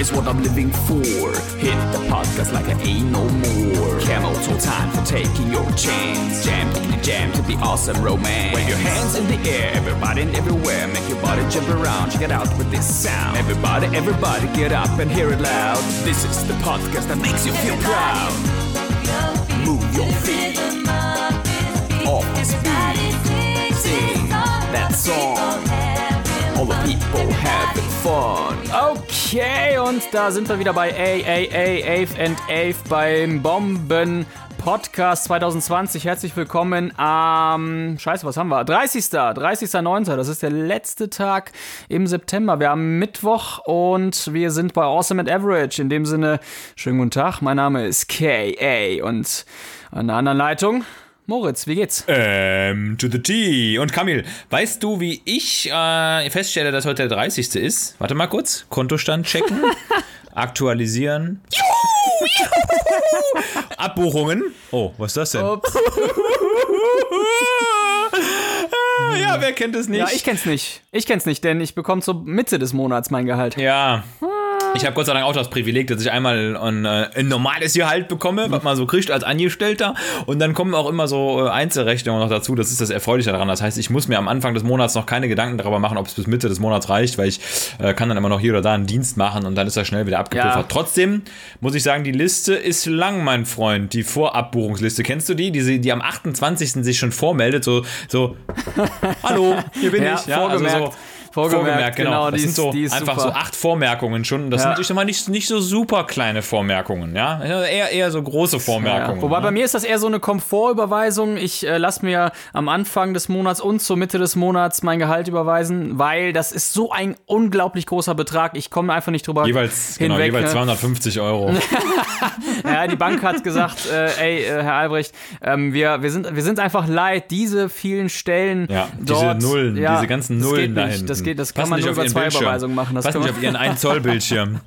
is what I'm living for. Hit the podcast like I ain't no more. Camel toe time for taking your chance. Jam to the jam to the awesome romance. Wave your hands in the air, everybody and everywhere. Make your body jump around, check it out with this sound. Everybody, everybody get up and hear it loud. This is the podcast that makes you feel proud. Move your feet off. Sing that song. All the people having fun. Okay, und da sind wir wieder bei AAA, Ave and Ave beim Bomben Podcast 2020. Herzlich willkommen am, scheiße, was haben wir? 30. 30.09. Das ist der letzte Tag im September. Wir haben Mittwoch und wir sind bei Awesome at Average. In dem Sinne, schönen guten Tag. Mein Name ist KA und an der anderen Leitung Moritz, wie geht's? Ähm, to the T. Und Kamil, weißt du, wie ich äh, feststelle, dass heute der 30. ist? Warte mal kurz. Kontostand checken. aktualisieren. Juhu, juhu. Abbuchungen. Oh, was ist das denn? Ups. ja, wer kennt es nicht? Ja, ich kenn's nicht. Ich kenn's nicht, denn ich bekomme zur Mitte des Monats mein Gehalt. Ja. Ich habe Gott sei Dank auch das Privileg, dass ich einmal ein, äh, ein normales Gehalt bekomme, was man so kriegt als Angestellter. Und dann kommen auch immer so äh, Einzelrechnungen noch dazu. Das ist das Erfreuliche daran. Das heißt, ich muss mir am Anfang des Monats noch keine Gedanken darüber machen, ob es bis Mitte des Monats reicht, weil ich äh, kann dann immer noch hier oder da einen Dienst machen und dann ist das schnell wieder abgepuffert. Ja. Trotzdem muss ich sagen, die Liste ist lang, mein Freund. Die Vorabbuchungsliste. Kennst du die? Die, die am 28. sich schon vormeldet. So, so hallo, hier bin ja, ich. Ja, vorgemerkt. Also so, Vorgemerkt, Vorgemerkt genau. genau. Das sind so einfach super. so acht Vormerkungen schon. Das ja. sind ich mal nicht, nicht so super kleine Vormerkungen, ja. Eher, eher so große Vormerkungen. Ja. Wobei ne? bei mir ist das eher so eine Komfortüberweisung. Ich äh, lasse mir am Anfang des Monats und zur Mitte des Monats mein Gehalt überweisen, weil das ist so ein unglaublich großer Betrag. Ich komme einfach nicht drüber jeweils, genau, hinweg. Genau, jeweils 250 Euro. ja, die Bank hat gesagt, äh, ey, äh, Herr Albrecht, ähm, wir, wir, sind, wir sind einfach leid, diese vielen Stellen ja, dort. Diese Nullen, ja, diese ganzen Nullen dahin. Das geht, das kann man nur über zwei Überweisungen machen. Das Pass nicht auf Ihren 1 Zoll Bildschirm.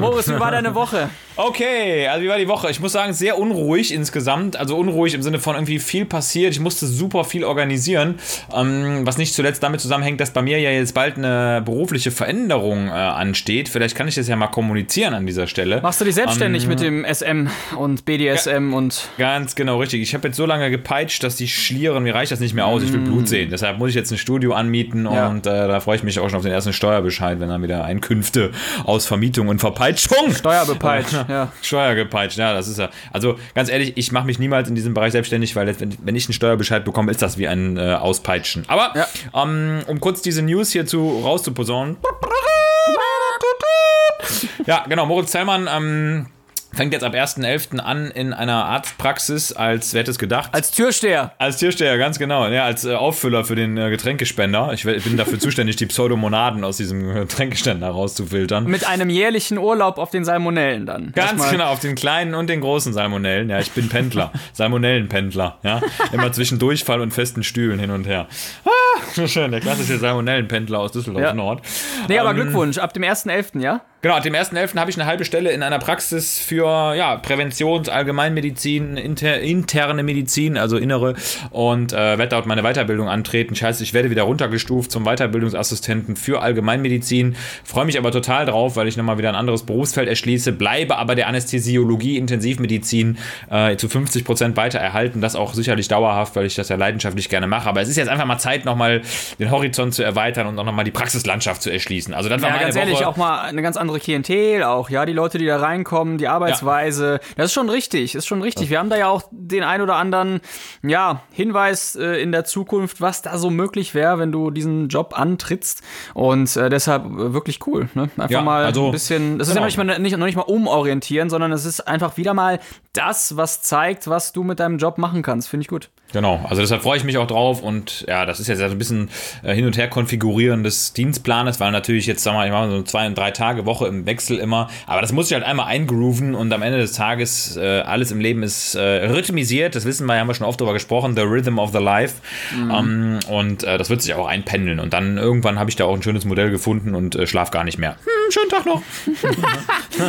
Moritz, wie war deine Woche? Okay, also wie war die Woche? Ich muss sagen, sehr unruhig insgesamt. Also unruhig im Sinne von irgendwie viel passiert. Ich musste super viel organisieren. Ähm, was nicht zuletzt damit zusammenhängt, dass bei mir ja jetzt bald eine berufliche Veränderung äh, ansteht. Vielleicht kann ich das ja mal kommunizieren an dieser Stelle. Machst du dich selbstständig ähm, mit dem SM und BDSM ja, und. Ganz genau, richtig. Ich habe jetzt so lange gepeitscht, dass die schlieren. Mir reicht das nicht mehr aus. Ich will Blut sehen. Deshalb muss ich jetzt ein Studio anmieten ja. und äh, da freue ich mich auch schon auf den ersten Steuerbescheid, wenn dann wieder Einkünfte aus Vermietung und Verpeitschung. Steuerbepeitscht, ja. Steuergepeitscht, ja, das ist ja. Also ganz ehrlich, ich mache mich niemals in diesem Bereich selbstständig, weil wenn, wenn ich einen Steuerbescheid bekomme, ist das wie ein äh, Auspeitschen. Aber ja. ähm, um kurz diese News hierzu rauszuposaunen. ja, genau, Moritz Zellmann, ähm, Fängt jetzt ab 1.11. an in einer Arztpraxis als, wer hätte es gedacht? Als Türsteher. Als Türsteher, ganz genau. Ja, als äh, Auffüller für den äh, Getränkespender. Ich bin dafür zuständig, die Pseudomonaden aus diesem Getränkespender rauszufiltern. Mit einem jährlichen Urlaub auf den Salmonellen dann. Ganz genau, auf den kleinen und den großen Salmonellen. Ja, ich bin Pendler. Salmonellenpendler. Ja, immer zwischen Durchfall und festen Stühlen hin und her. Ah, schön, der klassische Salmonellenpendler aus Düsseldorf ja. Nord. Nee, aber ähm, Glückwunsch, ab dem 1.11., ja? Genau, ab dem 1.11. habe ich eine halbe Stelle in einer Praxis für ja, Präventions-, Allgemeinmedizin, inter, interne Medizin, also innere, und äh, werde dort meine Weiterbildung antreten. Scheiße, ich werde wieder runtergestuft zum Weiterbildungsassistenten für Allgemeinmedizin. Freue mich aber total drauf, weil ich nochmal wieder ein anderes Berufsfeld erschließe, bleibe aber der Anästhesiologie, Intensivmedizin äh, zu 50 Prozent weiter erhalten. Das auch sicherlich dauerhaft, weil ich das ja leidenschaftlich gerne mache. Aber es ist jetzt einfach mal Zeit, nochmal den Horizont zu erweitern und auch nochmal die Praxislandschaft zu erschließen. Also das war ja, meine ganz Woche. ehrlich, auch mal eine ganz andere Klientel auch, ja, die Leute, die da reinkommen, die Arbeitsweise. Ja. Das ist schon richtig, ist schon richtig. Wir haben da ja auch den ein oder anderen, ja, Hinweis äh, in der Zukunft, was da so möglich wäre, wenn du diesen Job antrittst. Und äh, deshalb äh, wirklich cool, ne? Einfach ja, mal also, ein bisschen, das genau. ist ja genau. noch nicht, mal, nicht, noch nicht mal umorientieren, sondern es ist einfach wieder mal das, was zeigt, was du mit deinem Job machen kannst. Finde ich gut. Genau, also deshalb freue ich mich auch drauf und ja, das ist jetzt ein bisschen äh, hin und her konfigurieren des Dienstplanes, weil natürlich jetzt, sagen wir mal, ich mache so zwei und drei Tage Woche im Wechsel immer, aber das muss ich halt einmal eingrooven und am Ende des Tages äh, alles im Leben ist äh, rhythmisiert, das wissen wir, haben wir schon oft darüber gesprochen, the rhythm of the life mhm. ähm, und äh, das wird sich auch einpendeln und dann irgendwann habe ich da auch ein schönes Modell gefunden und äh, schlaf gar nicht mehr. Hm, schönen Tag noch.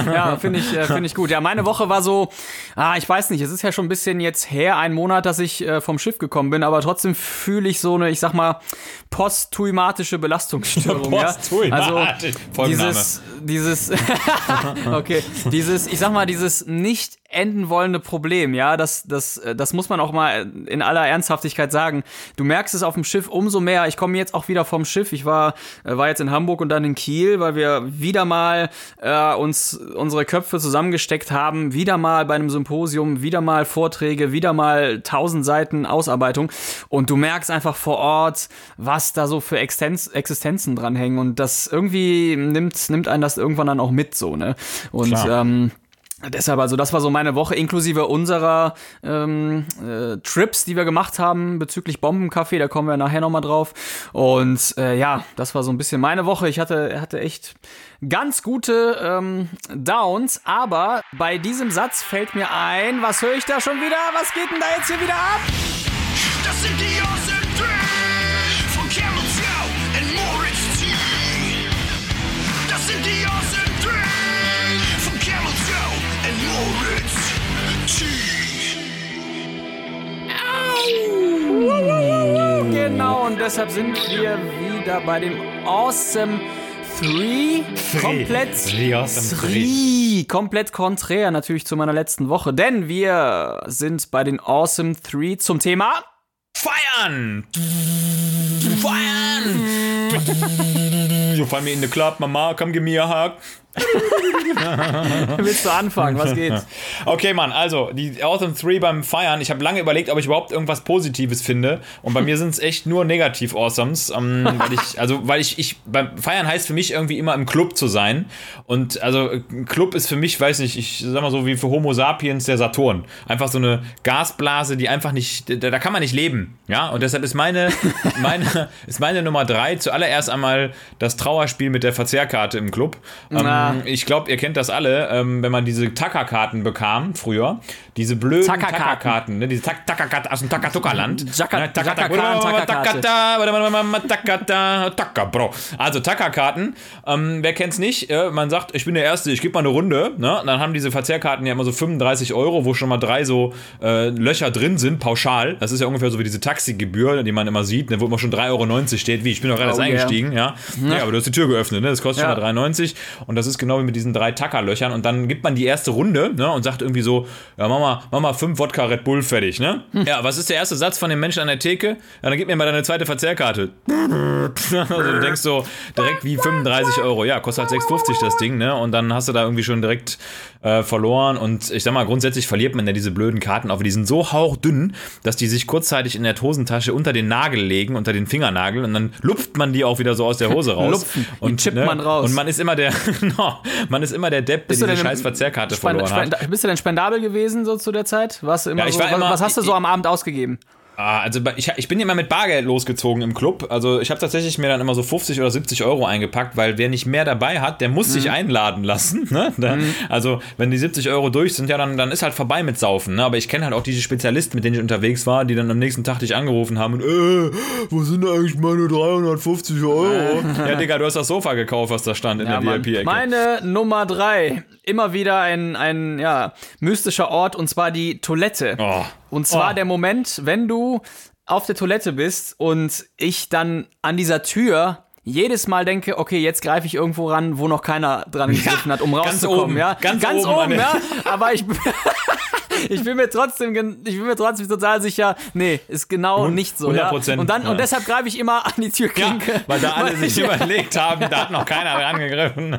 ja, finde ich, äh, finde ich gut. Ja, meine Woche war so, ah, ich weiß nicht, es ist ja schon ein bisschen jetzt her, ein Monat, dass ich äh, vom Schiff gekommen bin, aber trotzdem fühle ich so eine, ich sag mal, posttuimatische Belastungsstörung. ja? Also dieses, dieses, okay, dieses, ich sag mal, dieses nicht enden wollende Problem, ja, das, das, das muss man auch mal in aller Ernsthaftigkeit sagen. Du merkst es auf dem Schiff umso mehr. Ich komme jetzt auch wieder vom Schiff. Ich war, äh, war jetzt in Hamburg und dann in Kiel, weil wir wieder mal äh, uns unsere Köpfe zusammengesteckt haben, wieder mal bei einem Symposium, wieder mal Vorträge, wieder mal tausend Seiten Ausarbeitung. Und du merkst einfach vor Ort, was da so für Existenz, Existenzen dranhängen. Und das irgendwie nimmt, nimmt einen das irgendwann dann auch mit so, ne? Und ähm, Deshalb, also das war so meine Woche, inklusive unserer ähm, äh, Trips, die wir gemacht haben bezüglich Bombencafé, da kommen wir nachher nochmal drauf. Und äh, ja, das war so ein bisschen meine Woche. Ich hatte, hatte echt ganz gute ähm, Downs, aber bei diesem Satz fällt mir ein, was höre ich da schon wieder? Was geht denn da jetzt hier wieder ab? Das sind die Awesome Genau, und deshalb sind wir wieder bei den Awesome Three. Komplett Three, awesome Three. Komplett konträr natürlich zu meiner letzten Woche, denn wir sind bei den Awesome Three zum Thema Feiern! Feiern! You find me in the club, Mama, come give me a hug. Willst du anfangen? Was geht? Okay, Mann, also die Awesome 3 beim Feiern. Ich habe lange überlegt, ob ich überhaupt irgendwas Positives finde. Und bei mir sind es echt nur negativ Awesomes. Ähm, weil ich, also, weil ich, ich, beim Feiern heißt für mich irgendwie immer im Club zu sein. Und also, ein Club ist für mich, weiß nicht, ich sag mal so wie für Homo sapiens der Saturn. Einfach so eine Gasblase, die einfach nicht, da, da kann man nicht leben. Ja, und deshalb ist meine, meine, ist meine Nummer 3 zuallererst einmal das Trauerspiel mit der Verzehrkarte im Club. Ähm, ich glaube, ihr kennt das alle, ähm, wenn man diese Tackerkarten bekam früher. Diese blöden Tackerkarten. Tackerkarten, ne? diese Tackerkarten aus dem Takatuka-Land. Also Tackerkarten, ähm, wer kennt's nicht? Äh, man sagt, ich bin der Erste, ich gebe mal eine Runde. Ne? Und dann haben diese Verzehrkarten ja immer so 35 Euro, wo schon mal drei so äh, Löcher drin sind, pauschal. Das ist ja ungefähr so wie diese Taxigebühr, die man immer sieht, ne? wo immer schon 3,90 Euro steht. Wie, ich bin doch gerade erst Oh, yeah. eingestiegen, ja. ja. aber du hast die Tür geöffnet, ne? das kostet Ja. schon mal 3,90 und das ist genau wie mit diesen drei Tackerlöchern und dann gibt man die erste Runde ne? und sagt irgendwie so, ja, mach mal, mach mal fünf Wodka Red Bull fertig, ne? Ja, was ist der erste Satz von dem Menschen an der Theke? Ja, dann gib mir mal deine zweite Verzehrkarte. also du denkst so direkt wie 35 Euro. Ja, kostet halt 6,50 das Ding, ne? Und dann hast du da irgendwie schon direkt äh, verloren. Und ich sag mal, grundsätzlich verliert man ja diese blöden Karten, aber die sind so hauchdünn, dass die sich kurzzeitig in der Hosentasche unter den Nagel legen, unter den Fingernagel und dann lupft man die auch wieder so aus der Hose raus. Lupfen. Und chippt man raus. Und man ist immer der, no, man ist immer der Depp, der diese scheiß Verzehrkarte verloren hat. Bist du denn spendabel gewesen so zu der Zeit? Warst du immer Ja, so, was, immer- was hast du so am Abend ausgegeben? Ah, also ich, ich bin immer mit Bargeld losgezogen im Club. Also ich habe tatsächlich mir dann immer so 50 oder 70 Euro eingepackt, weil wer nicht mehr dabei hat, der muss sich einladen lassen. Ne? Da, Also wenn die 70 Euro durch sind, ja, dann, dann ist halt vorbei mit Saufen. Ne? Aber ich kenne halt auch diese Spezialisten, mit denen ich unterwegs war, die dann am nächsten Tag dich angerufen haben und, äh, wo sind eigentlich meine 350 Euro? ja, Digga, du hast das Sofa gekauft, was da stand in der Mann. VIP-Ecke. Meine Nummer drei. Immer wieder ein, ein ja, mystischer Ort und zwar die Toilette. Oh. Und zwar Oh. der Moment, wenn du auf der Toilette bist und ich dann an dieser Tür jedes Mal denke, okay, jetzt greife ich irgendwo ran, wo noch keiner dran gegriffen hat, um ganz rauszukommen, oben, ja. ganz oben an oben, der- ja. Aber ich, ich bin mir trotzdem, ich bin mir trotzdem total sicher, nee, ist genau nicht so, ja. 100%, Und dann, ja. und deshalb greife ich immer an die Ja, Türklinke. weil da alle sich überlegt haben, da hat noch keiner dran gegriffen.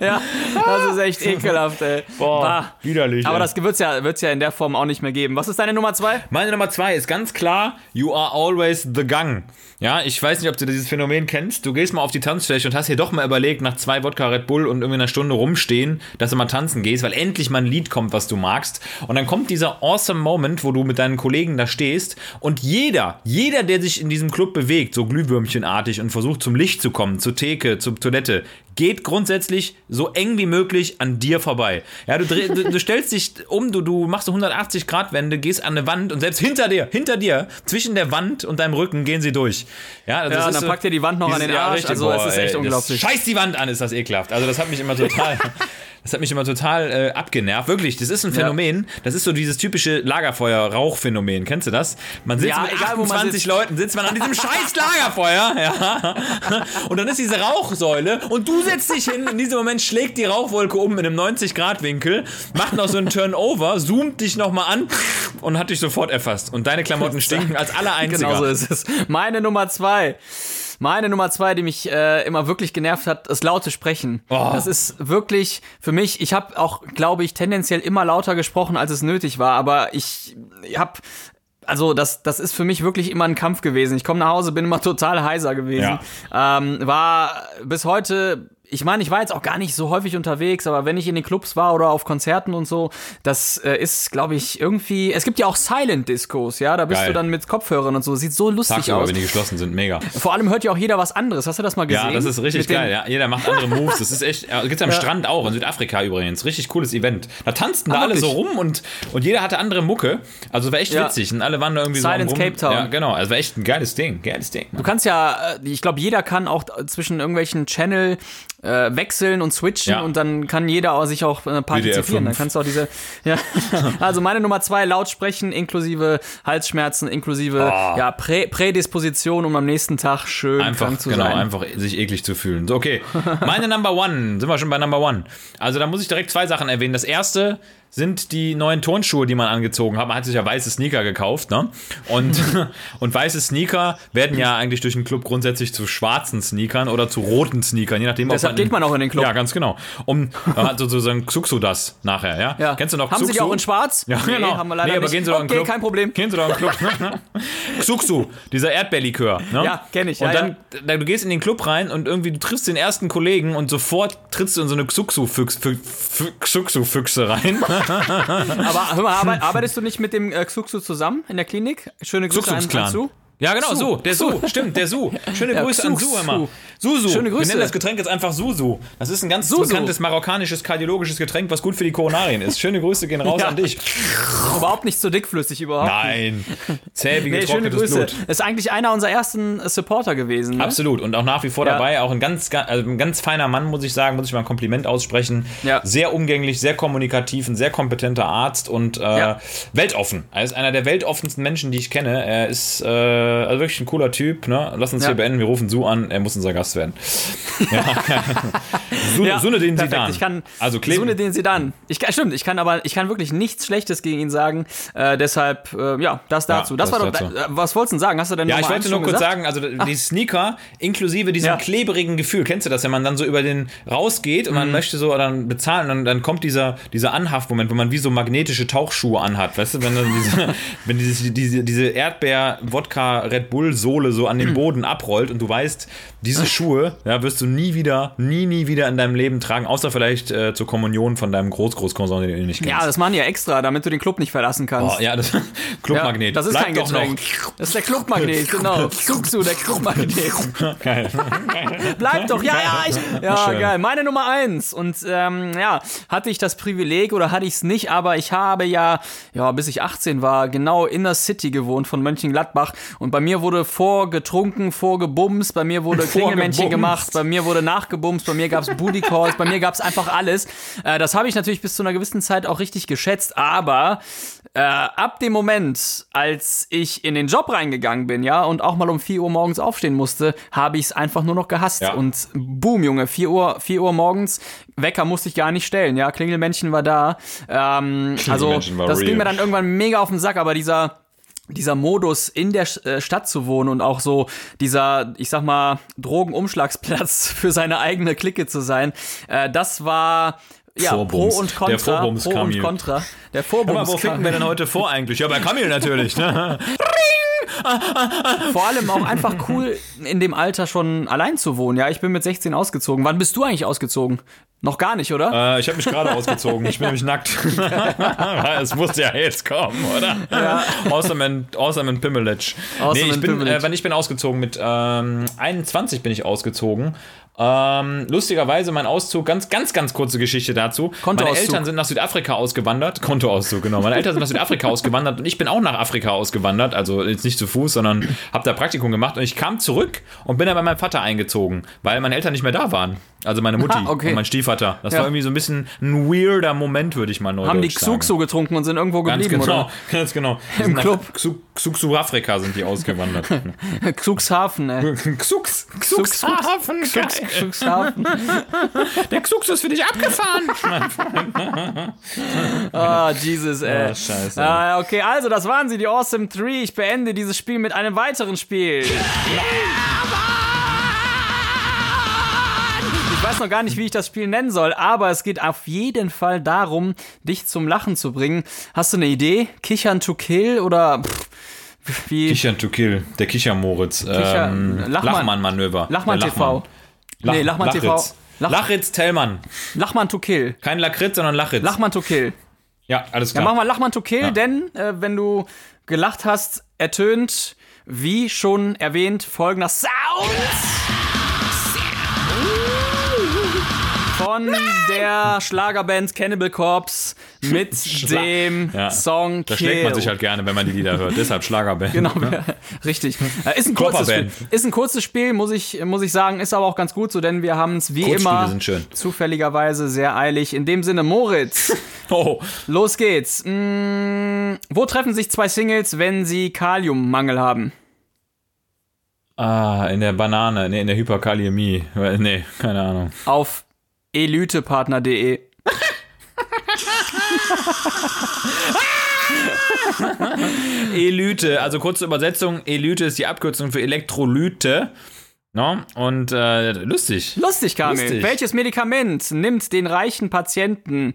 Ja, das ist echt ekelhaft, ey. Boah, Bah. widerlich. Aber ey. das wird es ja, wird's ja in der Form auch nicht mehr geben. Was ist deine Nummer zwei? Meine Nummer zwei ist ganz klar, you are always the gang. Ja, ich weiß nicht, ob du dieses Phänomen kennst. Du gehst mal auf die Tanzfläche und hast dir doch mal überlegt, nach zwei Wodka Red Bull und irgendwie einer Stunde rumstehen, dass du mal tanzen gehst, weil endlich mal ein Lied kommt, was du magst. Und dann kommt dieser awesome Moment, wo du mit deinen Kollegen da stehst und jeder, jeder, der sich in diesem Club bewegt, so glühwürmchenartig und versucht zum Licht zu kommen, zur Theke, zur Toilette, geht grundsätzlich so eng wie möglich an dir vorbei. Ja, du, dreh, du, du stellst dich um, du, du machst so 180 Grad Wende, gehst an eine Wand und selbst hinter dir, hinter dir, zwischen der Wand und deinem Rücken gehen sie durch. Ja, Ja, das und ist dann so- packt ihr die Wand noch an dieses- den Arsch. richtig, Also, es ist echt ey, unglaublich. Scheiß die Wand an, ist das ekelhaft. Also das hat mich immer total, Das hat mich immer total äh, abgenervt. Wirklich, das ist ein Phänomen. Ja. Das ist so dieses typische Lagerfeuer-Rauchphänomen. Kennst du das? Man sitzt ja, mit egal, 28 Leuten, sitzt man an diesem scheiß Lagerfeuer. Ja. Und dann ist diese Rauchsäule und du setzt dich hin. In diesem Moment schlägt die Rauchwolke um in einem 90-Grad-Winkel, macht noch so einen Turnover, zoomt dich nochmal an und hat dich sofort erfasst. Und deine Klamotten stinken als aller Einziger. Genau so ist es. Meine Nummer zwei. Meine Nummer zwei, die mich äh, immer wirklich genervt hat, ist laute Sprechen. Oh. Das ist wirklich für mich, ich habe auch, glaube ich, tendenziell immer lauter gesprochen, als es nötig war, aber ich habe also das, das ist für mich wirklich immer ein Kampf gewesen. Ich komme nach Hause, bin immer total heiser gewesen. Ja. Ähm, war bis heute ich meine, ich war jetzt auch gar nicht so häufig unterwegs, aber wenn ich in den Clubs war oder auf Konzerten und so, das äh, ist, glaube ich, irgendwie. Es gibt ja auch Silent Discos, ja, da bist Geil. du dann mit Kopfhörern und so. Sieht so lustig Tagsüber, aus. wenn die geschlossen sind, mega. Vor allem hört ja auch jeder was anderes. Hast du das mal gesehen? Ja, das ist richtig geil. Ja, jeder macht andere Moves. Das ist echt. Äh, gibt's am ja. Strand auch in Südafrika übrigens. Richtig cooles Event. Da tanzten da ah, alle so rum und, und jeder hatte andere Mucke. Also war echt ja. witzig. Und alle waren da irgendwie Silent so rum. Cape Town. Ja, genau. Also war echt ein geiles Ding. Geiles Ding. Mann. Du kannst ja, äh, ich glaube, jeder kann auch zwischen irgendwelchen Channel äh, wechseln und switchen ja. und dann kann jeder auch sich auch äh, partizipieren. Dann kannst du auch diese, ja. also meine Nummer zwei, laut sprechen, inklusive Halsschmerzen, inklusive oh. ja, Prä Prädisposition, um am nächsten Tag schön einfach, krank zu genau, sein. einfach sich eklig zu fühlen. So, okay. Meine Number One, sind wir schon bei Number One. Also da muss ich direkt zwei Sachen erwähnen. Das erste, sind die neuen Turnschuhe, die man angezogen hat. Man hat sich ja weiße Sneaker gekauft, ne? Und, und weiße Sneaker werden ja eigentlich durch den Club grundsätzlich zu schwarzen Sneakern oder zu roten Sneakern, je nachdem, Deshalb man geht man auch in den Club. Ja, ganz genau. Um also sozusagen Xuxu das nachher, ja? ja? Kennst du noch Haben Xuxu? Sie die auch in schwarz? Ja, genau. Nee, haben wir leider nee, aber nicht. gehen Sie doch in okay, Club. kein Problem. Gehen Sie doch in den Club. Xuxu, dieser Erdbeerlikör, ne? Ja, kenne ich. Und ja, dann, ja. du gehst in den Club rein und irgendwie du triffst den ersten Kollegen und sofort trittst du in so eine Xuxu-Füchse rein. Aber hör mal, arbeitest du nicht mit dem äh, Xuxu zusammen in der Klinik? Schöne Grüße an, an Su. Ja, genau, Su, der Su, stimmt, der Su. Schöne ja, Grüße an Su immer. Susu. Schöne Grüße. Wir nennen das Getränk jetzt einfach Susu. Das ist ein ganz Susu. bekanntes marokkanisches kardiologisches Getränk, was gut für die Koronarien ist. Schöne Grüße gehen raus ja. an dich. Überhaupt nicht so dickflüssig überhaupt. Nein. Zäh wie nee, schöne Grüße. Blut. Ist eigentlich einer unserer ersten Supporter gewesen. Ne? Absolut und auch nach wie vor ja. dabei. Auch ein ganz, also ein ganz feiner Mann, muss ich sagen, muss ich mal ein Kompliment aussprechen. Ja. Sehr umgänglich, sehr kommunikativ, ein sehr kompetenter Arzt und äh, weltoffen. Er ist einer der weltoffensten Menschen, die ich kenne. Er ist äh, also wirklich ein cooler Typ. Ne? Lass uns hier beenden. Wir rufen Su an. Er muss unser Gast werden. Ja. Sun, ja, den Sidan. Ich kann, also Sunne den Sidan. Ich stimmt, ich kann aber, ich kann wirklich nichts Schlechtes gegen ihn sagen. Äh, deshalb, äh, ja, das dazu. Ja, das, das, war dazu. doch, äh, was wolltest du sagen? Hast du denn Ja, ich wollte nur kurz gesagt? sagen, also Ach. die Sneaker inklusive diesem ja. klebrigen Gefühl. Kennst du das, wenn man dann so über den rausgeht und mhm. man möchte so dann bezahlen, dann, dann kommt dieser, dieser Anhaftmoment, wo man wie so magnetische Tauchschuhe anhat, weißt du, wenn dann diese, wenn diese, diese, Erdbeer-Wodka-Red Bull-Sohle so an den Boden abrollt und du weißt, diese Schuhe, ja, wirst du nie wieder, nie, nie wieder in deinem Leben tragen, außer vielleicht äh, zur Kommunion von deinem Großgroßcousin, den du nicht kennst. Ja, das machen die ja extra, damit du den Club nicht verlassen kannst. Oh, ja, das Clubmagnet. Ja, das ist Bleib kein Getränk. Das ist der Clubmagnet, genau. Zuckst der Clubmagnet. Geil. Bleib doch, ja, ja, ich, ja, Schön. geil. Meine Nummer eins. Und ähm, ja, hatte ich das Privileg oder hatte ich es nicht, aber ich habe ja, ja, bis ich 18 war, genau in der City gewohnt von Mönchengladbach. Und bei mir wurde vorgetrunken, vorgebumst, bei mir wurde Klingelmännchen gemacht, bei mir wurde nachgebumst, bei mir gab es Booty Calls, bei mir gab es einfach alles. Äh, das habe ich natürlich bis zu einer gewissen Zeit auch richtig geschätzt, aber äh, ab dem Moment, als ich in den Job reingegangen bin, ja, und auch mal um 4 Uhr morgens aufstehen musste, habe ich es einfach nur noch gehasst. Ja. Und boom, Junge, 4 Uhr, 4 Uhr morgens, Wecker musste ich gar nicht stellen, ja, Klingelmännchen war da. Ähm, also, das real. ging mir dann irgendwann mega auf den Sack, aber dieser dieser Modus in der äh, Stadt zu wohnen und auch so dieser, ich sag mal, Drogenumschlagsplatz für seine eigene Clique zu sein, äh, das war ja, Vorbums. Pro und Contra. Der Vorbums Pro und Contra. Der Vorbums Aber wo finden wir denn heute vor eigentlich? Ja, bei Kamil natürlich. Ne? Vor allem auch einfach cool, in dem Alter schon allein zu wohnen. Ja, ich bin mit 16 ausgezogen. Wann bist du eigentlich ausgezogen? Noch gar nicht, oder? Äh, ich habe mich gerade ausgezogen. Ich bin nämlich nackt. es muss ja jetzt kommen, oder? Ja. Awesome and, awesome and Pimmelitsch. Awesome nee, ich bin, äh, wenn ich bin ausgezogen mit ähm, 21 bin ich ausgezogen. Ähm, lustigerweise mein Auszug, ganz, ganz, ganz kurze Geschichte dazu. Meine Eltern sind nach Südafrika ausgewandert. Kontoauszug, genau. Meine Eltern sind nach Südafrika ausgewandert und ich bin auch nach Afrika ausgewandert. Also jetzt nicht zu Fuß, sondern habe da Praktikum gemacht und ich kam zurück und bin dann bei meinem Vater eingezogen, weil meine Eltern nicht mehr da waren. Also meine Mutti Ah, okay. und mein Stiefvater. Das Ja. war irgendwie so ein bisschen ein weirder Moment, würde ich mal neu Haben die. Xuxu getrunken und sind irgendwo Ganz geblieben, genau, oder? ganz genau. Die Im sind nach Club. Xu- Xuxu-Afrika sind die ausgewandert. Xuxhafen, ey. Xux, Xux- Xuxhafen. Xuxhafen. Der Xux ist für dich abgefahren. Ah, Jesus, ey. Ah, scheiße. Ah, okay, also das waren sie, die Awesome 3. Ich beende dieses Spiel mit einem weiteren Spiel. Ich weiß noch gar nicht, wie ich das Spiel nennen soll, aber es geht auf jeden Fall darum, dich zum Lachen zu bringen. Hast du eine Idee? Kichern to kill oder pff, wie Kichern to kill, der Kichermoritz. Kicher- ähm, Lachmann- Lachmann-Manöver. Lachmann Der TV. Lach- Nee, Lachmann TV. Lachritz. Lach- Lachritz Tellmann. Lachmann to kill. Kein Lakritz, sondern Lachritz. Lachmann to kill. ja, alles Ja, klar. mach mal Lachmann to kill, Ja. denn äh, wenn du gelacht hast, ertönt, wie schon erwähnt, folgender Sound von der Schlagerband Cannibal Corpse mit dem Ja. Song da schlägt man sich halt gerne, wenn man die Lieder hört. Deshalb Schlagerband. Genau, richtig. Äh, ist, ein kurzes Spiel. Ist ein kurzes Spiel, muss ich, muss ich sagen, ist aber auch ganz gut so, denn wir haben es wie immer zufälligerweise sehr eilig. In dem Sinne, Moritz, Oh, los geht's. Mm, wo treffen sich zwei Singles, wenn sie Kaliummangel haben? ah, in der Banane, nee, in der Hyperkaliämie. Nee, keine Ahnung. Auf elitepartner.de. Elyte, also kurze Übersetzung, Elyte ist die Abkürzung für Elektrolyte. No? Und äh, lustig. Lustig, Kamil. Lustig. Welches Medikament nimmt den reichen Patienten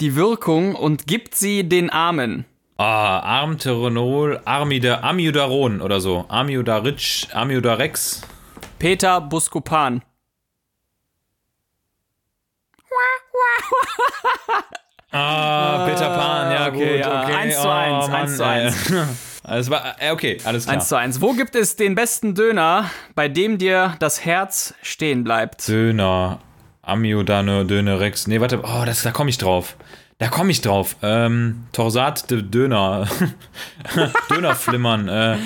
die Wirkung und gibt sie den Armen? Ah, Armterenol, Armida, Amiudaron oder so. Amiudarich, Amiudarex. Peter Buscopan. Ah, Peter Pan, ja okay, gut, ja. okay. Eins zu eins, Mann, eins zu ey. eins. Alles war, äh, okay, alles klar. 1 zu 1. Wo gibt es den besten Döner, bei dem dir das Herz stehen bleibt? Döner, Amiodane, Dönerex. Nee, warte, oh, das, da komme ich drauf. Da komme ich drauf. Ähm, Torsat de Döner. Dönerflimmern. Äh,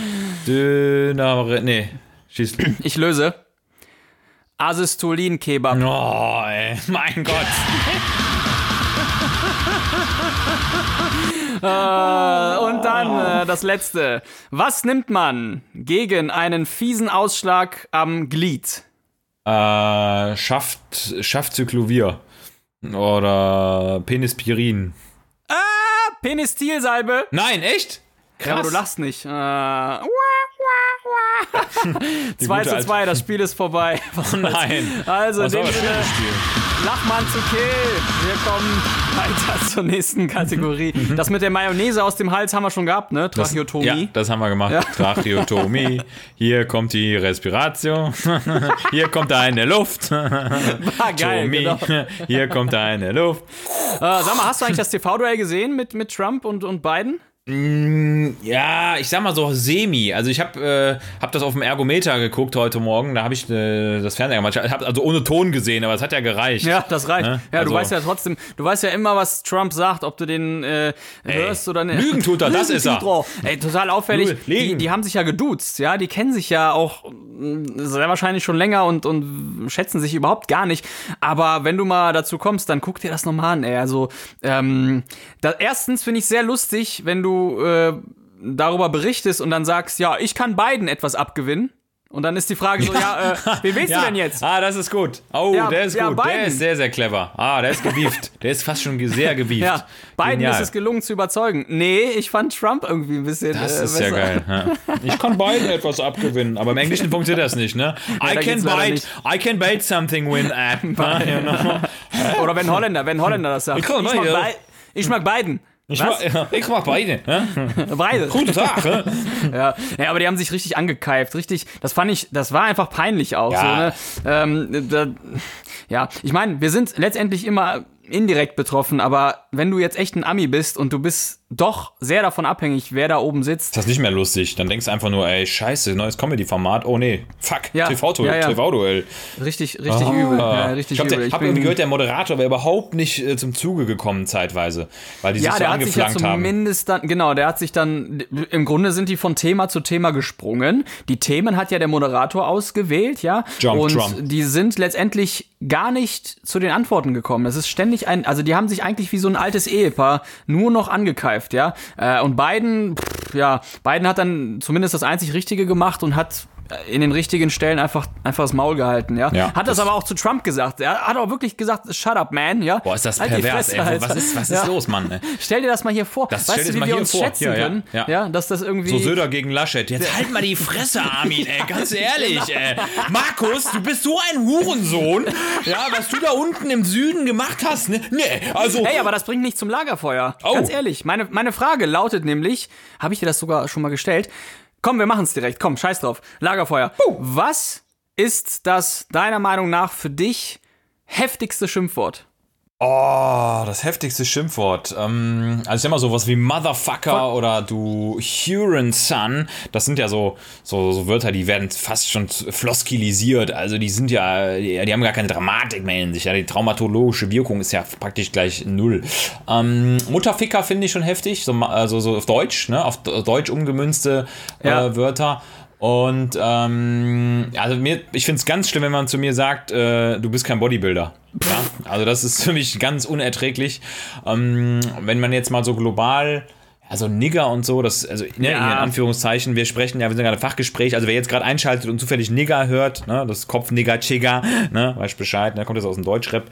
Döner, nee, schieß. Ich löse. Asystolin-Kebab. Oh, ey, mein Gott. Und dann äh, das letzte. Was nimmt man gegen einen fiesen Ausschlag am Glied? Äh, Schaft, Schaftzyklovir. Oder Penispirin. Penistilsalbe. Nein, echt? Krass. Ja, aber du lachst nicht. Äh, wah, wah, wah. Die 2 gute zu alte- 2, das Spiel ist vorbei. Nein. Also in war dem das Sinne? Lachmann zu Kill. Wir kommen weiter zur nächsten Kategorie. Das mit der Mayonnaise aus dem Hals haben wir schon gehabt, ne? Tracheotomie. Ja, das haben wir gemacht. Tracheotomie. Hier kommt die Respiration. Hier kommt eine Luft. Ah, geil, genau. Hier kommt eine Luft. Äh, sag mal, hast du eigentlich das TV-Duell gesehen mit, mit Trump und, und Biden? Ja, ich sag mal so semi. Also ich habe äh, hab das auf dem Ergometer geguckt heute Morgen. Da habe ich äh, das Fernseher gemacht. Ich habe also ohne Ton gesehen, aber es hat ja gereicht. Ja, das reicht. Ne? Ja, Also- du weißt ja trotzdem, du weißt ja immer, was Trump sagt, ob du den äh, hörst oder nicht. Lügen tut er, das ist er. Ey, total auffällig. Die, die haben sich ja geduzt, ja, die kennen sich ja auch mh, sehr wahrscheinlich schon länger und, und schätzen sich überhaupt gar nicht. Aber wenn du mal dazu kommst, dann guck dir das nochmal an, ey. Also, ähm, da, erstens finde ich sehr lustig, wenn du äh, darüber berichtest und dann sagst, ja, ich kann beiden etwas abgewinnen. Und dann ist die Frage so, ja, äh, wen willst Ja. du denn jetzt? Ah, das ist gut. Oh, Ja, der ist ja, gut. Der Biden. ist sehr, sehr clever. Ah, der ist gewieft. der ist fast schon sehr gewieft. Ja, beiden Genial. ist es gelungen zu überzeugen. Nee, ich fand Trump irgendwie ein bisschen. Das äh, ist ja besser. geil. Ja. Ich kann beiden etwas abgewinnen, aber im Englischen funktioniert das nicht, ne? I can bite. I can bite something with app. Oder wenn Holländer, wenn Holländer das sagt. Ich kann mag, ich mag beiden. Ich Was? mach, ich mach beide. Ja? Beide. Guten Tag. Ja? Ja. ja, aber die haben sich richtig angekeift, richtig. Das fand ich, das war einfach peinlich auch. Ja. So, ne? ähm, da, ja, ich meine, wir sind letztendlich immer indirekt betroffen, aber wenn du jetzt echt ein Ami bist und du bist doch sehr davon abhängig, wer da oben sitzt. Das ist nicht mehr lustig. Dann denkst du einfach nur, ey, scheiße, neues Comedy-Format. Oh nee, fuck, ja, TV-Duell. Ja, ja. TV richtig, richtig ah. übel. Ja, richtig ich übel. ich habe gehört, der Moderator wäre überhaupt nicht äh, zum Zuge gekommen zeitweise, weil die sich so der hat sich ja zumindest haben. dann, genau, der hat sich dann, im Grunde sind die von Thema zu Thema gesprungen. Die Themen hat ja der Moderator ausgewählt, ja. Jump, und Trump. die sind letztendlich gar nicht zu den Antworten gekommen. Es ist ständig ein, also die haben sich eigentlich wie so ein altes Ehepaar nur noch angekeift, ja. Äh, und Biden, pff, ja, Biden hat dann zumindest das einzig Richtige gemacht und hat in den richtigen Stellen einfach, einfach das Maul gehalten, ja. ja hat das, das, aber auch zu Trump gesagt. Er hat auch wirklich gesagt, shut up, man, ja. Boah, ist das halt pervers, ey. Halt. Was ist, was ist ja. los, Mann? Ey. Stell dir das mal hier vor. Das weißt du, wie wir uns vor. schätzen hier, können? Ja, ja. dass das irgendwie... So Söder gegen Laschet. Jetzt halt mal die Fresse, Armin, ey. Ganz ehrlich, ey. Markus, du bist so ein Hurensohn. Ja, was du da unten im Süden gemacht hast, ne? Nee, also... Hey, aber das bringt nicht zum Lagerfeuer. Oh. Ganz ehrlich. Meine, meine Frage lautet nämlich, habe ich dir das sogar schon mal gestellt, Komm, wir machen es direkt. Komm, scheiß drauf. Lagerfeuer. Uh. Was ist das deiner Meinung nach für dich heftigste Schimpfwort? Oh, das heftigste Schimpfwort. Ähm, also ich sag mal sowas wie Motherfucker Voll. oder du Huron Son. Das sind ja so, so, so, Wörter, die werden fast schon floskilisiert. Also die sind ja, die, die, haben gar keine Dramatik mehr in sich. Ja, die traumatologische Wirkung ist ja praktisch gleich null. Ähm, Mutterficker finde ich schon heftig. So, also so auf Deutsch, ne? Auf Deutsch umgemünzte äh, ja. Wörter. Und ähm, also mir, ich finde es ganz schlimm, wenn man zu mir sagt, äh, du bist kein Bodybuilder. Ja, also das ist für mich ganz unerträglich. Ähm, wenn man jetzt mal so global also Nigger und so, das, also ne, ja. in Anführungszeichen, wir sprechen ja, wir sind gerade Fachgespräch, also wer jetzt gerade einschaltet und zufällig Nigger hört, ne, das Kopfnigger, Chigger, ne, weißt Bescheid, ne, kommt das aus dem Deutschrap.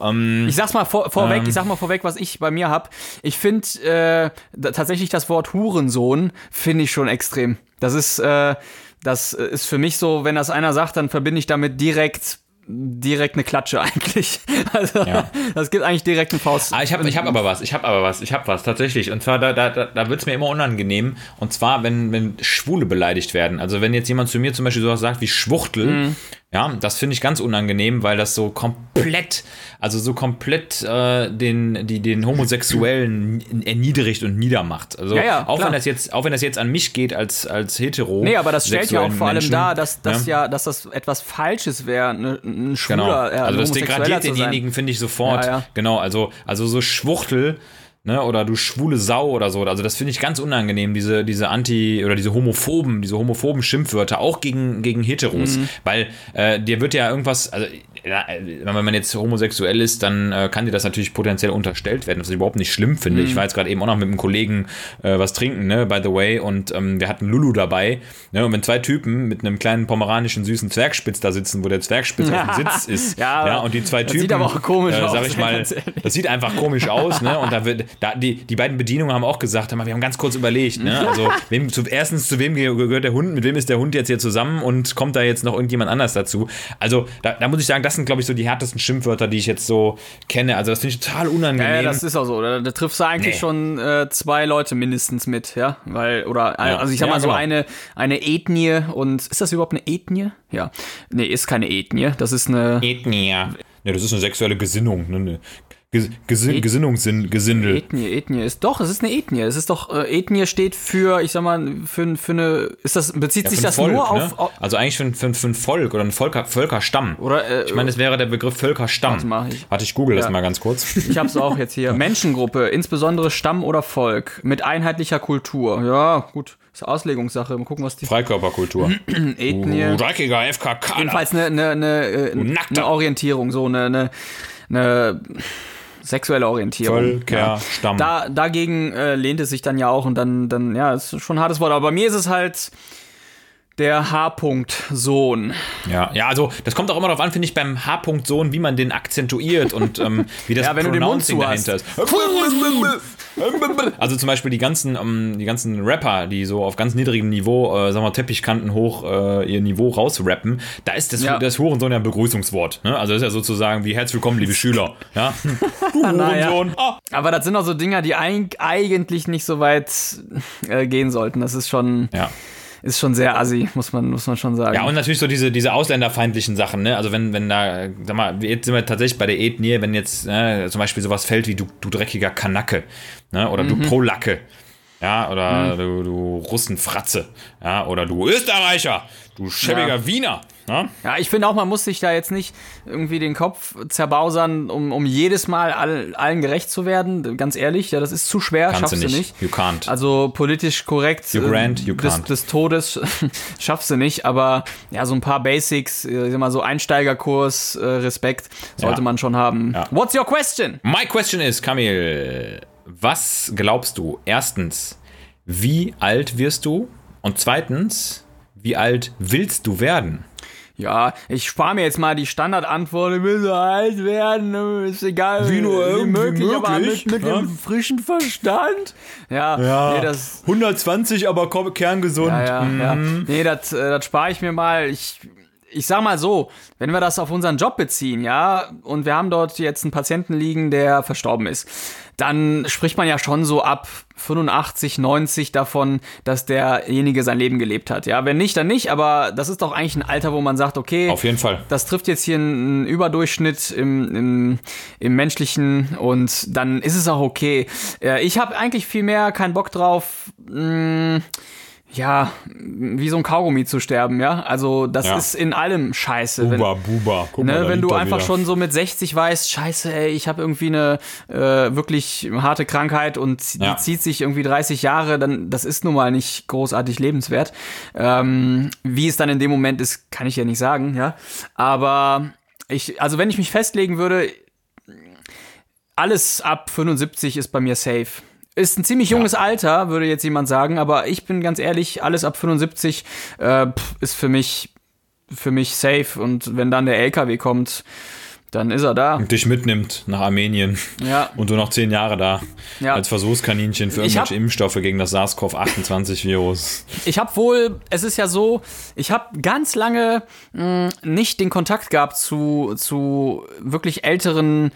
Ähm, ich sag's mal vor, vorweg, ähm, ich sag mal vorweg, was ich bei mir hab. Ich finde äh, tatsächlich das Wort Hurensohn finde ich schon extrem. Das ist, äh, das ist für mich so, wenn das einer sagt, dann verbinde ich damit direkt direkt eine Klatsche eigentlich. Also ja. das gibt eigentlich direkt eine Faust. Ah, ich habe ich hab aber was, ich habe aber was, ich habe was tatsächlich. Und zwar da, da, da wird es mir immer unangenehm. Und zwar, wenn, wenn Schwule beleidigt werden. Also wenn jetzt jemand zu mir zum Beispiel sowas sagt wie Schwuchtel, mhm. Ja, das finde ich ganz unangenehm, weil das so komplett, also so komplett äh, den, die, den Homosexuellen erniedrigt und niedermacht. Also ja, ja, auch wenn das jetzt, auch wenn das jetzt an mich geht als, als hetero. Nee, aber das stellt ja auch vor allem Menschen, dar, dass das ja. ja, dass das etwas Falsches wäre, ne, ein Schwuler. Genau. Äh, also das degradiert denjenigen, finde ich sofort. Genau, also, also so Schwuchtel ne, oder du schwule Sau oder so. Also das finde ich ganz unangenehm, diese, diese Anti- oder diese homophoben, diese homophoben Schimpfwörter, auch gegen, gegen Heteros. Mhm. Weil äh, dir wird ja irgendwas, also wenn man jetzt homosexuell ist, dann äh, kann dir das natürlich potenziell unterstellt werden, was ich überhaupt nicht schlimm finde. Mhm. Ich war jetzt gerade eben auch noch mit einem Kollegen äh, was trinken, ne, by the way, und ähm, wir hatten Lulu dabei. Ne, und wenn zwei Typen mit einem kleinen pomeranischen süßen Zwergspitz da sitzen, wo der Zwergspitz auf dem Sitz ist, ja, ja, und die zwei Typen, sieht aber auch komisch äh, sag ich mal, das sieht einfach komisch aus, ne, und da wird, da, die, die beiden Bedienungen haben auch gesagt, wir haben ganz kurz überlegt, ne? Also wem, zu, erstens, zu wem gehört der Hund, mit wem ist der Hund jetzt hier zusammen und kommt da jetzt noch irgendjemand anders dazu? Also da, da muss ich sagen, das sind, glaube ich, so die härtesten Schimpfwörter, die ich jetzt so kenne. Also das finde ich total unangenehm. Ja, das ist auch so. Da, da triffst du eigentlich nee. schon äh, zwei Leute mindestens mit, ja? Weil, oder, ja. also ich ja, mal so genau. eine, eine Ethnie und ist das überhaupt eine Ethnie? Ja. Nee, ist keine Ethnie. Das ist eine. Ethnie. Ja, das ist eine sexuelle Gesinnung, ne? Eine Gesin Et Gesinnungsgesindel. Ethnie, Ethnie ist doch, es ist eine Ethnie. Es ist doch, äh, Ethnie steht für, ich sag mal, für, für eine, ist das, bezieht ja, sich das Volk, nur auf, ne? Also eigentlich für, für, für ein Volk oder ein Volker, Völkerstamm. Oder, äh, ich meine, es wäre der Begriff Völkerstamm. Warte mal, ich, warte, ich google ja. das mal ganz kurz. Ich hab's auch jetzt hier. Menschengruppe, insbesondere Stamm oder Volk, mit einheitlicher Kultur. Ja, gut. Ist Auslegungssache. Mal gucken, was die. Freikörperkultur. Ethnie. Uh, dreckiger FKK. Jedenfalls eine, eine, eine, äh, eine Orientierung, so eine, eine, eine sexuelle Orientierung. Völker, ja. Stamm. Da, dagegen äh, lehnt es sich dann ja auch und dann, dann, ja, ist schon ein hartes Wort. Aber bei mir ist es halt der H-Punkt-Sohn. Ja, ja, also das kommt auch immer darauf an, finde ich, beim H-Punkt-Sohn, wie man den akzentuiert und ähm, wie das ja, wenn Pronouncing du den Mund dahinter ist. Also zum Beispiel die ganzen, ähm, die ganzen Rapper, die so auf ganz niedrigem Niveau, äh, sagen wir Teppichkanten hoch äh, ihr Niveau rausrappen, da ist das, ja. das Hurensohn ja ein Begrüßungswort. Ne? Also das ist ja sozusagen wie herzlich willkommen, liebe Schüler. Ja? Du Hurensohn. Ah. Aber das sind auch so Dinger, die eigentlich nicht so weit äh, gehen sollten. Das ist schon. Ja. Ist schon sehr assi, muss man, muss man schon sagen. Ja, und natürlich so diese, diese ausländerfeindlichen Sachen, ne? Also wenn, wenn da, sag mal, jetzt sind wir tatsächlich bei der Ethnie, wenn jetzt ne, zum Beispiel sowas fällt wie du, du dreckiger Kanacke, ne? Oder mhm. du Polacke. Ja, oder mhm. du, du Russenfratze, ja, oder du Österreicher, du schäbiger ja. Wiener. Ja, ja ich finde auch, man muss sich da jetzt nicht irgendwie den Kopf zerbausern, um, um jedes Mal all, allen gerecht zu werden. Ganz ehrlich, ja, das ist zu schwer, Kannst schaffst du nicht. nicht. You can't. Also politisch korrekt you grant, you des, des, Todes schaffst du nicht, aber ja, so ein paar Basics, äh, ich sag mal so Einsteigerkurs, äh, Respekt sollte ja. man schon haben. What's your question? My question is, Kamil, was glaubst du? Erstens, wie alt wirst du? Und zweitens, wie alt willst du werden? Ja, ich spare mir jetzt mal die Standardantwort, ich will so alt werden, ist egal, wie, nur irgendwie möglich, möglich aber mit, mit ja? einem frischen Verstand. Ja, ja nee, das, 120, aber kerngesund. Ja, ja, mhm. ja. Nee, das, äh, das spare ich mir mal. Ich ich sag mal so, wenn wir das auf unseren Job beziehen, ja, und wir haben dort jetzt einen Patienten liegen, der verstorben ist, dann spricht man ja schon so ab 85, 90 davon, dass derjenige sein Leben gelebt hat. Ja, wenn nicht, dann nicht, aber das ist doch eigentlich ein Alter, wo man sagt, okay, auf jeden Fall. Das trifft jetzt hier einen Überdurchschnitt im, im, im menschlichen und dann ist es auch okay. Ich habe eigentlich viel mehr keinen Bock drauf. Mh, hm, ja, wie so ein Kaugummi zu sterben, ja. Also das ja. ist in allem scheiße. Buba, wenn, Buba. Guck ne, mal, wenn du einfach wieder. schon so mit 60 weißt, scheiße, ey, ich habe irgendwie eine äh, wirklich harte Krankheit und ja. die zieht sich irgendwie 30 Jahre, dann das ist nun mal nicht großartig lebenswert. Ähm, wie es dann in dem Moment ist, kann ich ja nicht sagen, ja. Aber ich, also wenn ich mich festlegen würde, alles ab 75 ist bei mir safe. Ist ein ziemlich junges ja. Alter, würde jetzt jemand sagen, aber ich bin ganz ehrlich, alles ab 75 äh, ist für mich, für mich safe und wenn dann der LKW kommt, dann ist er da. Und dich mitnimmt nach Armenien. Ja. Und du noch zehn Jahre da. Ja. Als Versuchskaninchen für irgendwelche hab, Impfstoffe gegen das SARS-CoV-28-Virus. Ich habe wohl, es ist ja so, ich habe ganz lange mh, nicht den Kontakt gehabt zu, zu wirklich älteren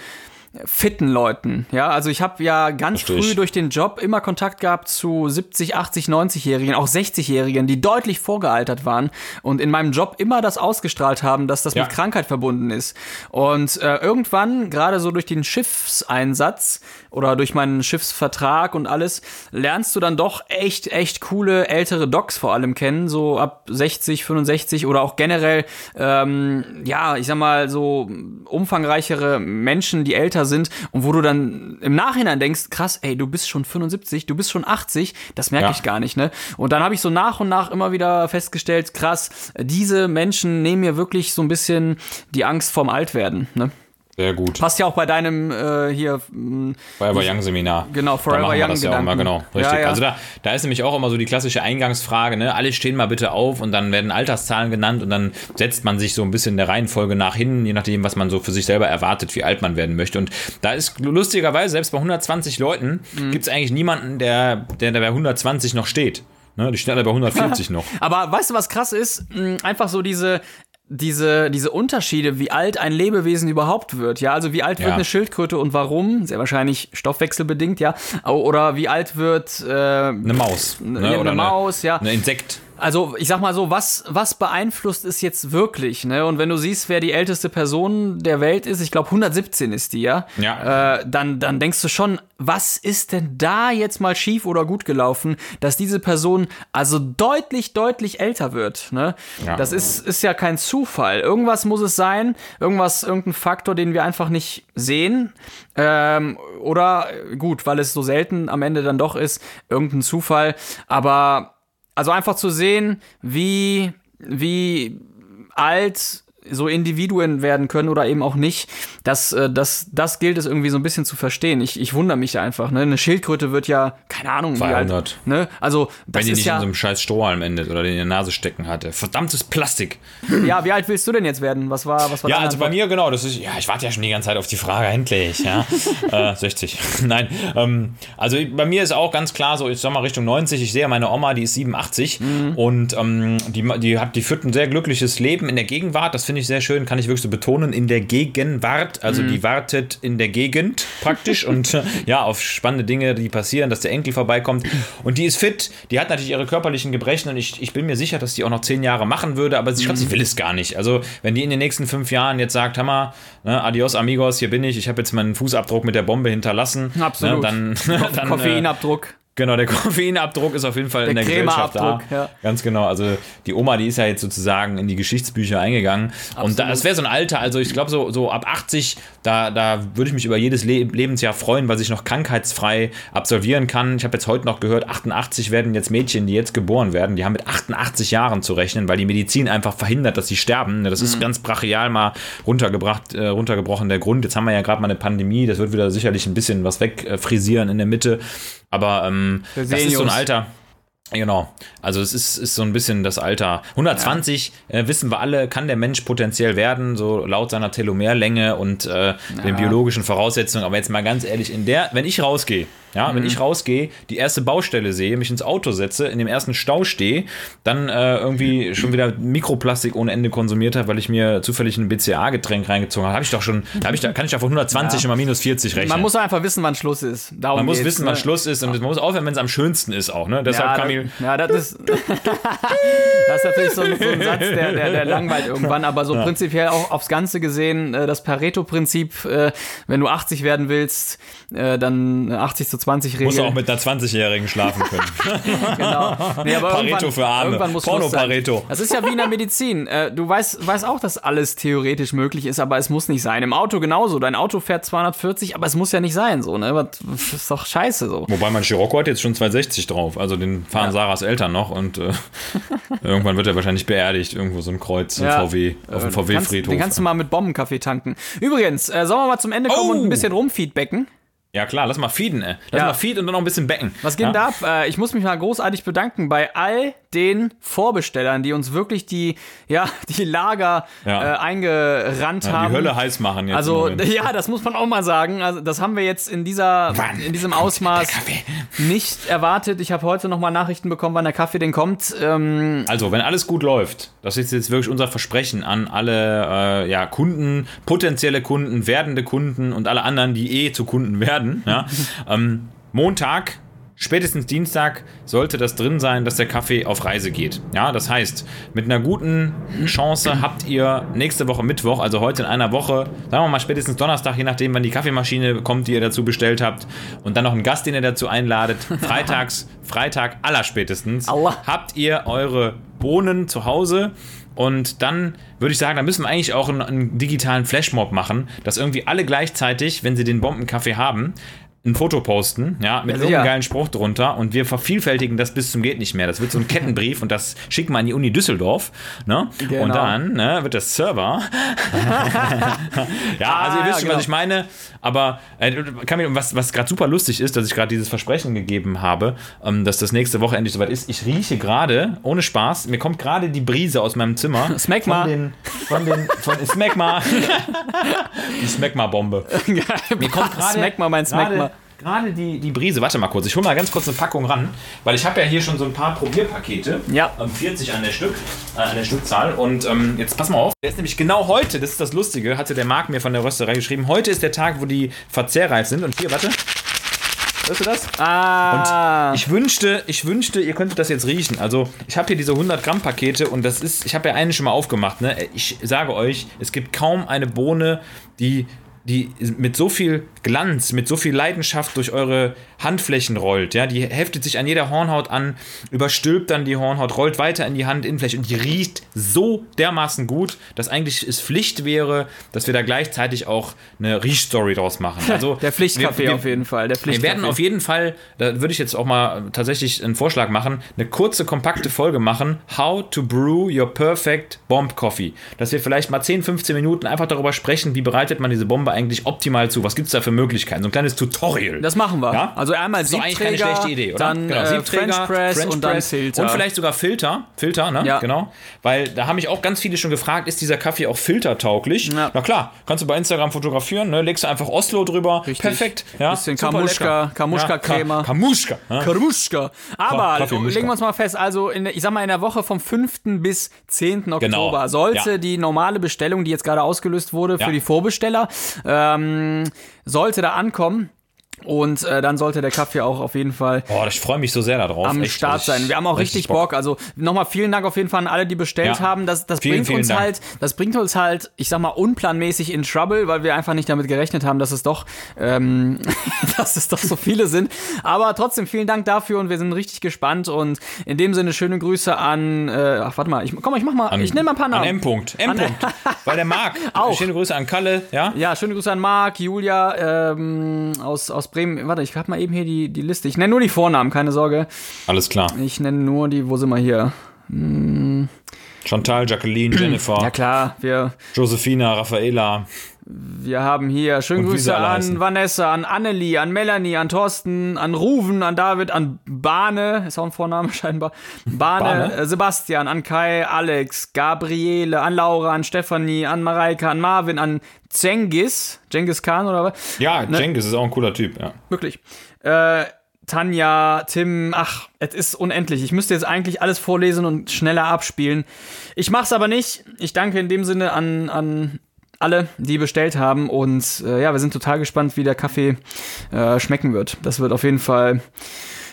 fitten Leuten. Ja, also ich habe ja ganz Versteh früh durch den Job immer Kontakt gehabt zu 70, 80, 90-Jährigen, auch 60-Jährigen, die deutlich vorgealtert waren und in meinem Job immer das ausgestrahlt haben, dass das ja. mit Krankheit verbunden ist. Und äh, irgendwann, gerade so durch den Schiffseinsatz oder durch meinen Schiffsvertrag und alles, lernst du dann doch echt, echt coole ältere Docs vor allem kennen, so ab 60, 65 oder auch generell, ähm, ja, ich sag mal, so umfangreichere Menschen, die älter sind und wo du dann im Nachhinein denkst, krass, ey, du bist schon 75, du bist schon 80, das merke ja. ich gar nicht, ne? Und dann habe ich so nach und nach immer wieder festgestellt, krass, diese Menschen nehmen mir wirklich so ein bisschen die Angst vorm Altwerden, ne? Sehr gut. Passt ja auch bei deinem äh, hier mm, Forever Young Seminar. Genau, Forever Young das ja auch immer, genau, richtig. Ja, ja. Also da, da ist nämlich auch immer so die klassische Eingangsfrage, ne? Alle stehen mal bitte auf und dann werden Alterszahlen genannt und dann setzt man sich so ein bisschen der Reihenfolge nach hin, je nachdem, was man so für sich selber erwartet, wie alt man werden möchte. Und da ist lustigerweise, selbst bei 120 Leuten, mhm. gibt es eigentlich niemanden, der, der, der bei 120 noch steht. Ne, die stehen alle bei 140 noch. Aber weißt du, was krass ist? Mm, einfach so diese, diese, diese Unterschiede, wie alt ein Lebewesen überhaupt wird, ja, also wie alt wird eine Schildkröte und warum? Sehr wahrscheinlich stoffwechselbedingt, ja, oder wie alt wird äh, eine Maus, ne? eine, eine Maus, ja, ein Insekt also ich sag mal so, was, was beeinflusst es jetzt wirklich? Ne? Und wenn du siehst, wer die älteste Person der Welt ist, ich glaube 117 ist die, ja, ja. Äh, dann, dann denkst du schon, was ist denn da jetzt mal schief oder gut gelaufen, dass diese Person also deutlich, deutlich älter wird. Ne? Ja. Das ist, ist ja kein Zufall. Irgendwas muss es sein, irgendwas, irgendein Faktor, den wir einfach nicht sehen. Ähm, oder gut, weil es so selten am Ende dann doch ist, irgendein Zufall. Aber also einfach zu sehen, wie, wie alt so Individuen werden können oder eben auch nicht, das, äh, das, das gilt es irgendwie so ein bisschen zu verstehen. Ich, ich wundere mich einfach. Ne? Eine Schildkröte wird ja, keine Ahnung, 200. Wie alt, ne? Also, das Wenn die nicht ja, in so einem scheiß Strohhalm endet oder den in der Nase stecken hatte. Verdammtes Plastik. Ja, wie alt willst du denn jetzt werden? Was war, was war Ja, also bei mir genau, das ist, ja, ich warte ja schon die ganze Zeit auf die Frage, endlich, ja. äh, 60. Nein, ähm, also bei mir ist auch ganz klar so, ich sag mal Richtung 90, ich sehe ja meine Oma, die ist 87 mhm. und ähm, die, die, hat, die führt ein sehr glückliches Leben in der Gegenwart, das finde finde ich sehr schön, kann ich wirklich so betonen, in der Gegenwart, also mhm. die wartet in der Gegend praktisch und ja, auf spannende Dinge, die passieren, dass der Enkel vorbeikommt. Und die ist fit, die hat natürlich ihre körperlichen Gebrechen und ich, ich bin mir sicher, dass die auch noch zehn Jahre machen würde, aber sie mhm. will es gar nicht. Also, wenn die in den nächsten fünf Jahren jetzt sagt, Hammer, ne, adios amigos, hier bin ich, ich habe jetzt meinen Fußabdruck mit der Bombe hinterlassen. Ne, Absolut. Ne, dann, dann, Koffeinabdruck. Genau, der Koffeinabdruck ist auf jeden Fall der in der Gesellschaft da. Ja. Ganz genau. Also die Oma, die ist ja jetzt sozusagen in die Geschichtsbücher eingegangen. Absolut. Und da, das wäre so ein Alter, also ich glaube so, so ab 80, da, da würde ich mich über jedes Le Lebensjahr freuen, weil ich noch krankheitsfrei absolvieren kann. Ich habe jetzt heute noch gehört, 88 werden jetzt Mädchen, die jetzt geboren werden, die haben mit 88 Jahren zu rechnen, weil die Medizin einfach verhindert, dass sie sterben. Das ist mhm. ganz brachial mal runtergebracht, äh, runtergebrochen der Grund. Jetzt haben wir ja gerade mal eine Pandemie, das wird wieder sicherlich ein bisschen was wegfrisieren in der Mitte. Aber ähm, das ist so ein Alter. Genau, also es ist, ist so ein bisschen das Alter. 120, ja. äh, wissen wir alle, kann der Mensch potenziell werden, so laut seiner Telomerlänge und äh, ja. den biologischen Voraussetzungen. Aber jetzt mal ganz ehrlich, in der, wenn ich rausgehe, ja, mhm. wenn ich rausgehe, die erste Baustelle sehe, mich ins Auto setze, in dem ersten Stau stehe, dann äh, irgendwie schon wieder Mikroplastik ohne Ende konsumiert habe, weil ich mir zufällig ein BCA-Getränk reingezogen habe, habe ich doch schon, da ich da, kann ich da von 120 ja. immer minus 40 rechnen. Man muss einfach wissen, wann Schluss ist. Darum man muss wissen, ne? wann Schluss ist und man muss aufhören, wenn es am schönsten ist auch. Ne? Deshalb ja, Kamil. Ja, das ist, das ist natürlich so ein, so ein Satz, der, der, der, langweilt irgendwann, aber so ja. prinzipiell auch aufs Ganze gesehen, äh, das Pareto-Prinzip, äh, wenn du 80 werden willst, äh, dann 80 zu 20 Regel. Muss auch mit einer 20-Jährigen schlafen können. genau. Nee, Pareto für Arme. Porno Pareto. Das ist ja wie in der Medizin. Äh, du weißt, weißt auch, dass alles theoretisch möglich ist, aber es muss nicht sein. Im Auto genauso. Dein Auto fährt 240, aber es muss ja nicht sein. So, ne? Das ist doch scheiße so. Wobei mein Scirocco hat jetzt schon 260 drauf. Also den fahren ja. Sarahs Eltern noch und äh, irgendwann wird er wahrscheinlich beerdigt. Irgendwo so ein Kreuz ja. VW, auf dem VW-Friedhof. Den kannst du mal mit Bombenkaffee tanken. Übrigens, äh, sollen wir mal zum Ende kommen oh. und ein bisschen rumfeedbacken? Ja klar, lass mal feeden, ey. Lass ja. mal feed und dann noch ein bisschen becken. Was geht ja? da ab? Äh, ich muss mich mal großartig bedanken bei all den Vorbestellern, die uns wirklich die, ja, die Lager ja. äh, eingerannt haben. Die Hölle heiß machen jetzt. Also, ja, das muss man auch mal sagen. Also, das haben wir jetzt in dieser, wann in diesem Ausmaß nicht erwartet. Ich habe heute nochmal Nachrichten bekommen, wann der Kaffee denn kommt. Ähm also, wenn alles gut läuft, das ist jetzt wirklich unser Versprechen an alle äh, ja, Kunden, potenzielle Kunden, werdende Kunden und alle anderen, die eh zu Kunden werden. Ja? ähm, Montag spätestens Dienstag sollte das drin sein, dass der Kaffee auf Reise geht. Ja, das heißt, mit einer guten Chance habt ihr nächste Woche Mittwoch, also heute in einer Woche, sagen wir mal spätestens Donnerstag, je nachdem, wann die Kaffeemaschine kommt, die ihr dazu bestellt habt, und dann noch einen Gast, den ihr dazu einladet. Freitags, Freitag allerspätestens, Allah. habt ihr eure Bohnen zu Hause. Und dann würde ich sagen, da müssen wir eigentlich auch einen, einen, digitalen Flashmob machen, dass irgendwie alle gleichzeitig, wenn sie den Bombenkaffee haben, ein Foto posten, ja, mit ja, irgendeinem geilen Spruch drunter und wir vervielfältigen das bis zum geht nicht mehr. Das wird so ein Kettenbrief und das schicken wir an die Uni Düsseldorf, ne? Genau. Und dann ne, wird das Server. ja, also ihr wisst ah, schon, genau. was ich meine. Aber äh, was, was gerade super lustig ist, dass ich gerade dieses Versprechen gegeben habe, ähm, dass das nächste Woche endlich soweit ist. Ich rieche gerade, ohne Spaß, mir kommt gerade die Brise aus meinem Zimmer. Smegma. Von den, von den, von Smegma. die Smegma-Bombe. mir kommt gerade. Smegma, mein Smegma gerade die, die Brise. Warte mal kurz, ich hole mal ganz kurz eine Packung ran, weil ich habe ja hier schon so ein paar Probierpakete. Ja. 40 ähm, an der Stück, äh, an der Stückzahl. Und ähm, jetzt pass mal auf. Der ist nämlich genau heute, das ist das Lustige, hatte der Marc mir von der Rösterei geschrieben. Heute ist der Tag, wo die verzehrreif sind. Und hier, warte. Hörst du das? Ah. Und ich wünschte, ich wünschte, ihr könntet das jetzt riechen. Also, ich habe hier diese 100 Gramm Pakete und das ist, ich habe ja eine schon mal aufgemacht. Ne? Ich sage euch, es gibt kaum eine Bohne, die die mit so viel Glanz, mit so viel Leidenschaft durch eure Handflächen rollt. Ja, die heftet sich an jeder Hornhaut an, überstülpt dann die Hornhaut, rollt weiter in die Handinnenfläche und die riecht so dermaßen gut, dass eigentlich es Pflicht wäre, dass wir da gleichzeitig auch eine Riechstory draus machen. Also der Pflichtkaffee auf jeden Fall. Der wir werden auf jeden Fall, da würde ich jetzt auch mal tatsächlich einen Vorschlag machen, eine kurze, kompakte Folge machen, How to Brew Your Perfect Bomb Coffee. Dass wir vielleicht mal 10, 15 Minuten einfach darüber sprechen, wie bereitet man diese Bombe eigentlich optimal zu? Was gibt es da für Möglichkeiten? So ein kleines Tutorial. Das machen wir. Ja? Also einmal so eigentlich keine Siebträger, schlechte Idee, oder? dann genau, äh, Siebträger, French Press French und dann Filter. Und vielleicht sogar Filter. Filter, ne? Ja. Genau. Weil da haben mich auch ganz viele schon gefragt, ist dieser Kaffee auch filtertauglich? Ja. Na klar, kannst du bei Instagram fotografieren, ne? legst du einfach Oslo drüber. Richtig. Perfekt. Ja? Bisschen Kamuschka-. Kamuschka-Crema. Ja, Ka Kamuschka. Ja? Karmuschka. Aber Kaffeemuschka. legen wir uns mal fest, also in, ich sag mal in der Woche vom 5. bis 10. Oktober Genau. sollte Ja. die normale Bestellung, die jetzt gerade ausgelöst wurde für die Vorbesteller, ähm, sollte da ankommen. Und äh, dann sollte der Kaffee auch auf jeden Fall Boah, ich freue mich so sehr darauf. am Echt, Start sein. Wir haben auch richtig, Bock. Also nochmal vielen Dank auf jeden Fall an alle, die bestellt Ja. haben. Das, das Vielen, bringt vielen uns Dank. halt, das bringt uns halt, ich sag mal, unplanmäßig in Trouble, weil wir einfach nicht damit gerechnet haben, dass es doch, ähm, dass es doch so viele sind. Aber trotzdem vielen Dank dafür und wir sind richtig gespannt. Und in dem Sinne schöne Grüße an, äh, ach warte mal, ich, komm, ich mach mal, ich nenne mal ein paar Namen. An M. -Punkt. M. -Punkt. Weil der mag. Auch. Schöne Grüße an Kalle, ja? Ja, schöne Grüße an Marc, Julia ähm, aus, aus Bremen. Warte, ich hab mal eben hier die, die Liste. Ich nenne nur die Vornamen, keine Sorge. Alles klar. Ich nenne nur die, wo sind wir hier? Chantal, Jacqueline, Jennifer, Ja klar, wir, Josephina, Raffaela. Wir haben hier schöne Grüße an heißen. Vanessa, an Annelie, an Melanie, an Thorsten, an Ruven, an David, an Bane, ist auch ein Vorname scheinbar, Bane, Bane? Äh, Sebastian, an Kai, Alex, Gabriele, an Laura, an Stefanie, an Mareike, an Marvin, an Zengis, Genghis Khan oder was? Ja, Ne? Cengiz ist auch ein cooler Typ, ja. Wirklich. Äh, Tanja, Tim, ach, es ist unendlich. Ich müsste jetzt eigentlich alles vorlesen und schneller abspielen. Ich mach's aber nicht. Ich danke in dem Sinne an, an alle, die bestellt haben. Und äh, ja, wir sind total gespannt, wie der Kaffee äh, schmecken wird. Das wird auf jeden Fall.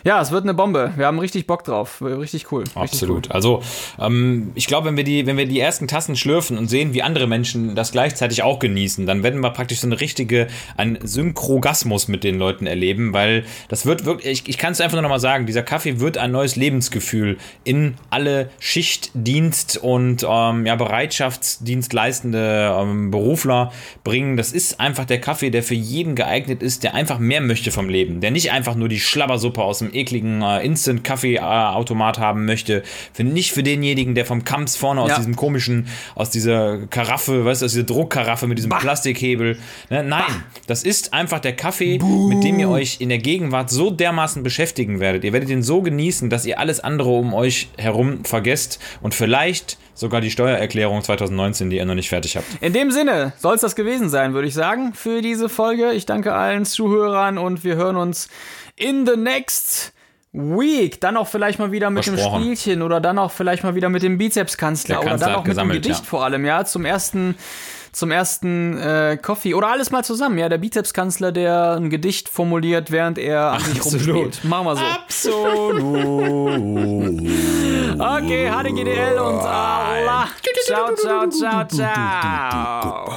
Ja, es wird eine Bombe. Wir haben richtig Bock drauf. Richtig cool. Richtig Absolut. Also ähm, ich glaube, wenn wir die, wenn wir die ersten Tassen schlürfen und sehen, wie andere Menschen das gleichzeitig auch genießen, dann werden wir praktisch so eine richtige, ein Synchrogasmus mit den Leuten erleben, weil das wird wirklich, ich, ich kann es einfach nur noch mal sagen, dieser Kaffee wird ein neues Lebensgefühl in alle Schichtdienst und ähm, ja, Bereitschaftsdienst leistende ähm, Berufler bringen. Das ist einfach der Kaffee, der für jeden geeignet ist, der einfach mehr möchte vom Leben, der nicht einfach nur die Schlabbersuppe aus dem ekligen äh, Instant-Kaffee-Automat haben möchte. Für, nicht für denjenigen, der vom Kamps vorne aus Ja. diesem komischen, aus dieser Karaffe, weißt du, aus dieser Druckkaraffe mit diesem Plastikhebel. Ne? Nein, das ist einfach der Kaffee, mit dem ihr euch in der Gegenwart so dermaßen beschäftigen werdet. Ihr werdet ihn so genießen, dass ihr alles andere um euch herum vergesst und vielleicht sogar die Steuererklärung 2019, die ihr noch nicht fertig habt. In dem Sinne soll es das gewesen sein, würde ich sagen, für diese Folge. Ich danke allen Zuhörern und wir hören uns in the next week. Dann auch vielleicht mal wieder mit dem. Spielchen oder dann auch vielleicht mal wieder mit dem Bizepskanzler Der oder dann auch mit dem Gedicht ja. vor allem, ja, zum ersten zum ersten äh, Coffee oder alles mal zusammen, ja, der Bizepskanzler, der ein Gedicht formuliert, während er an sich rumspielt. Machen wir so. Absolut. Okay, HDGDL und Allah. Ciao, ciao, ciao, ciao.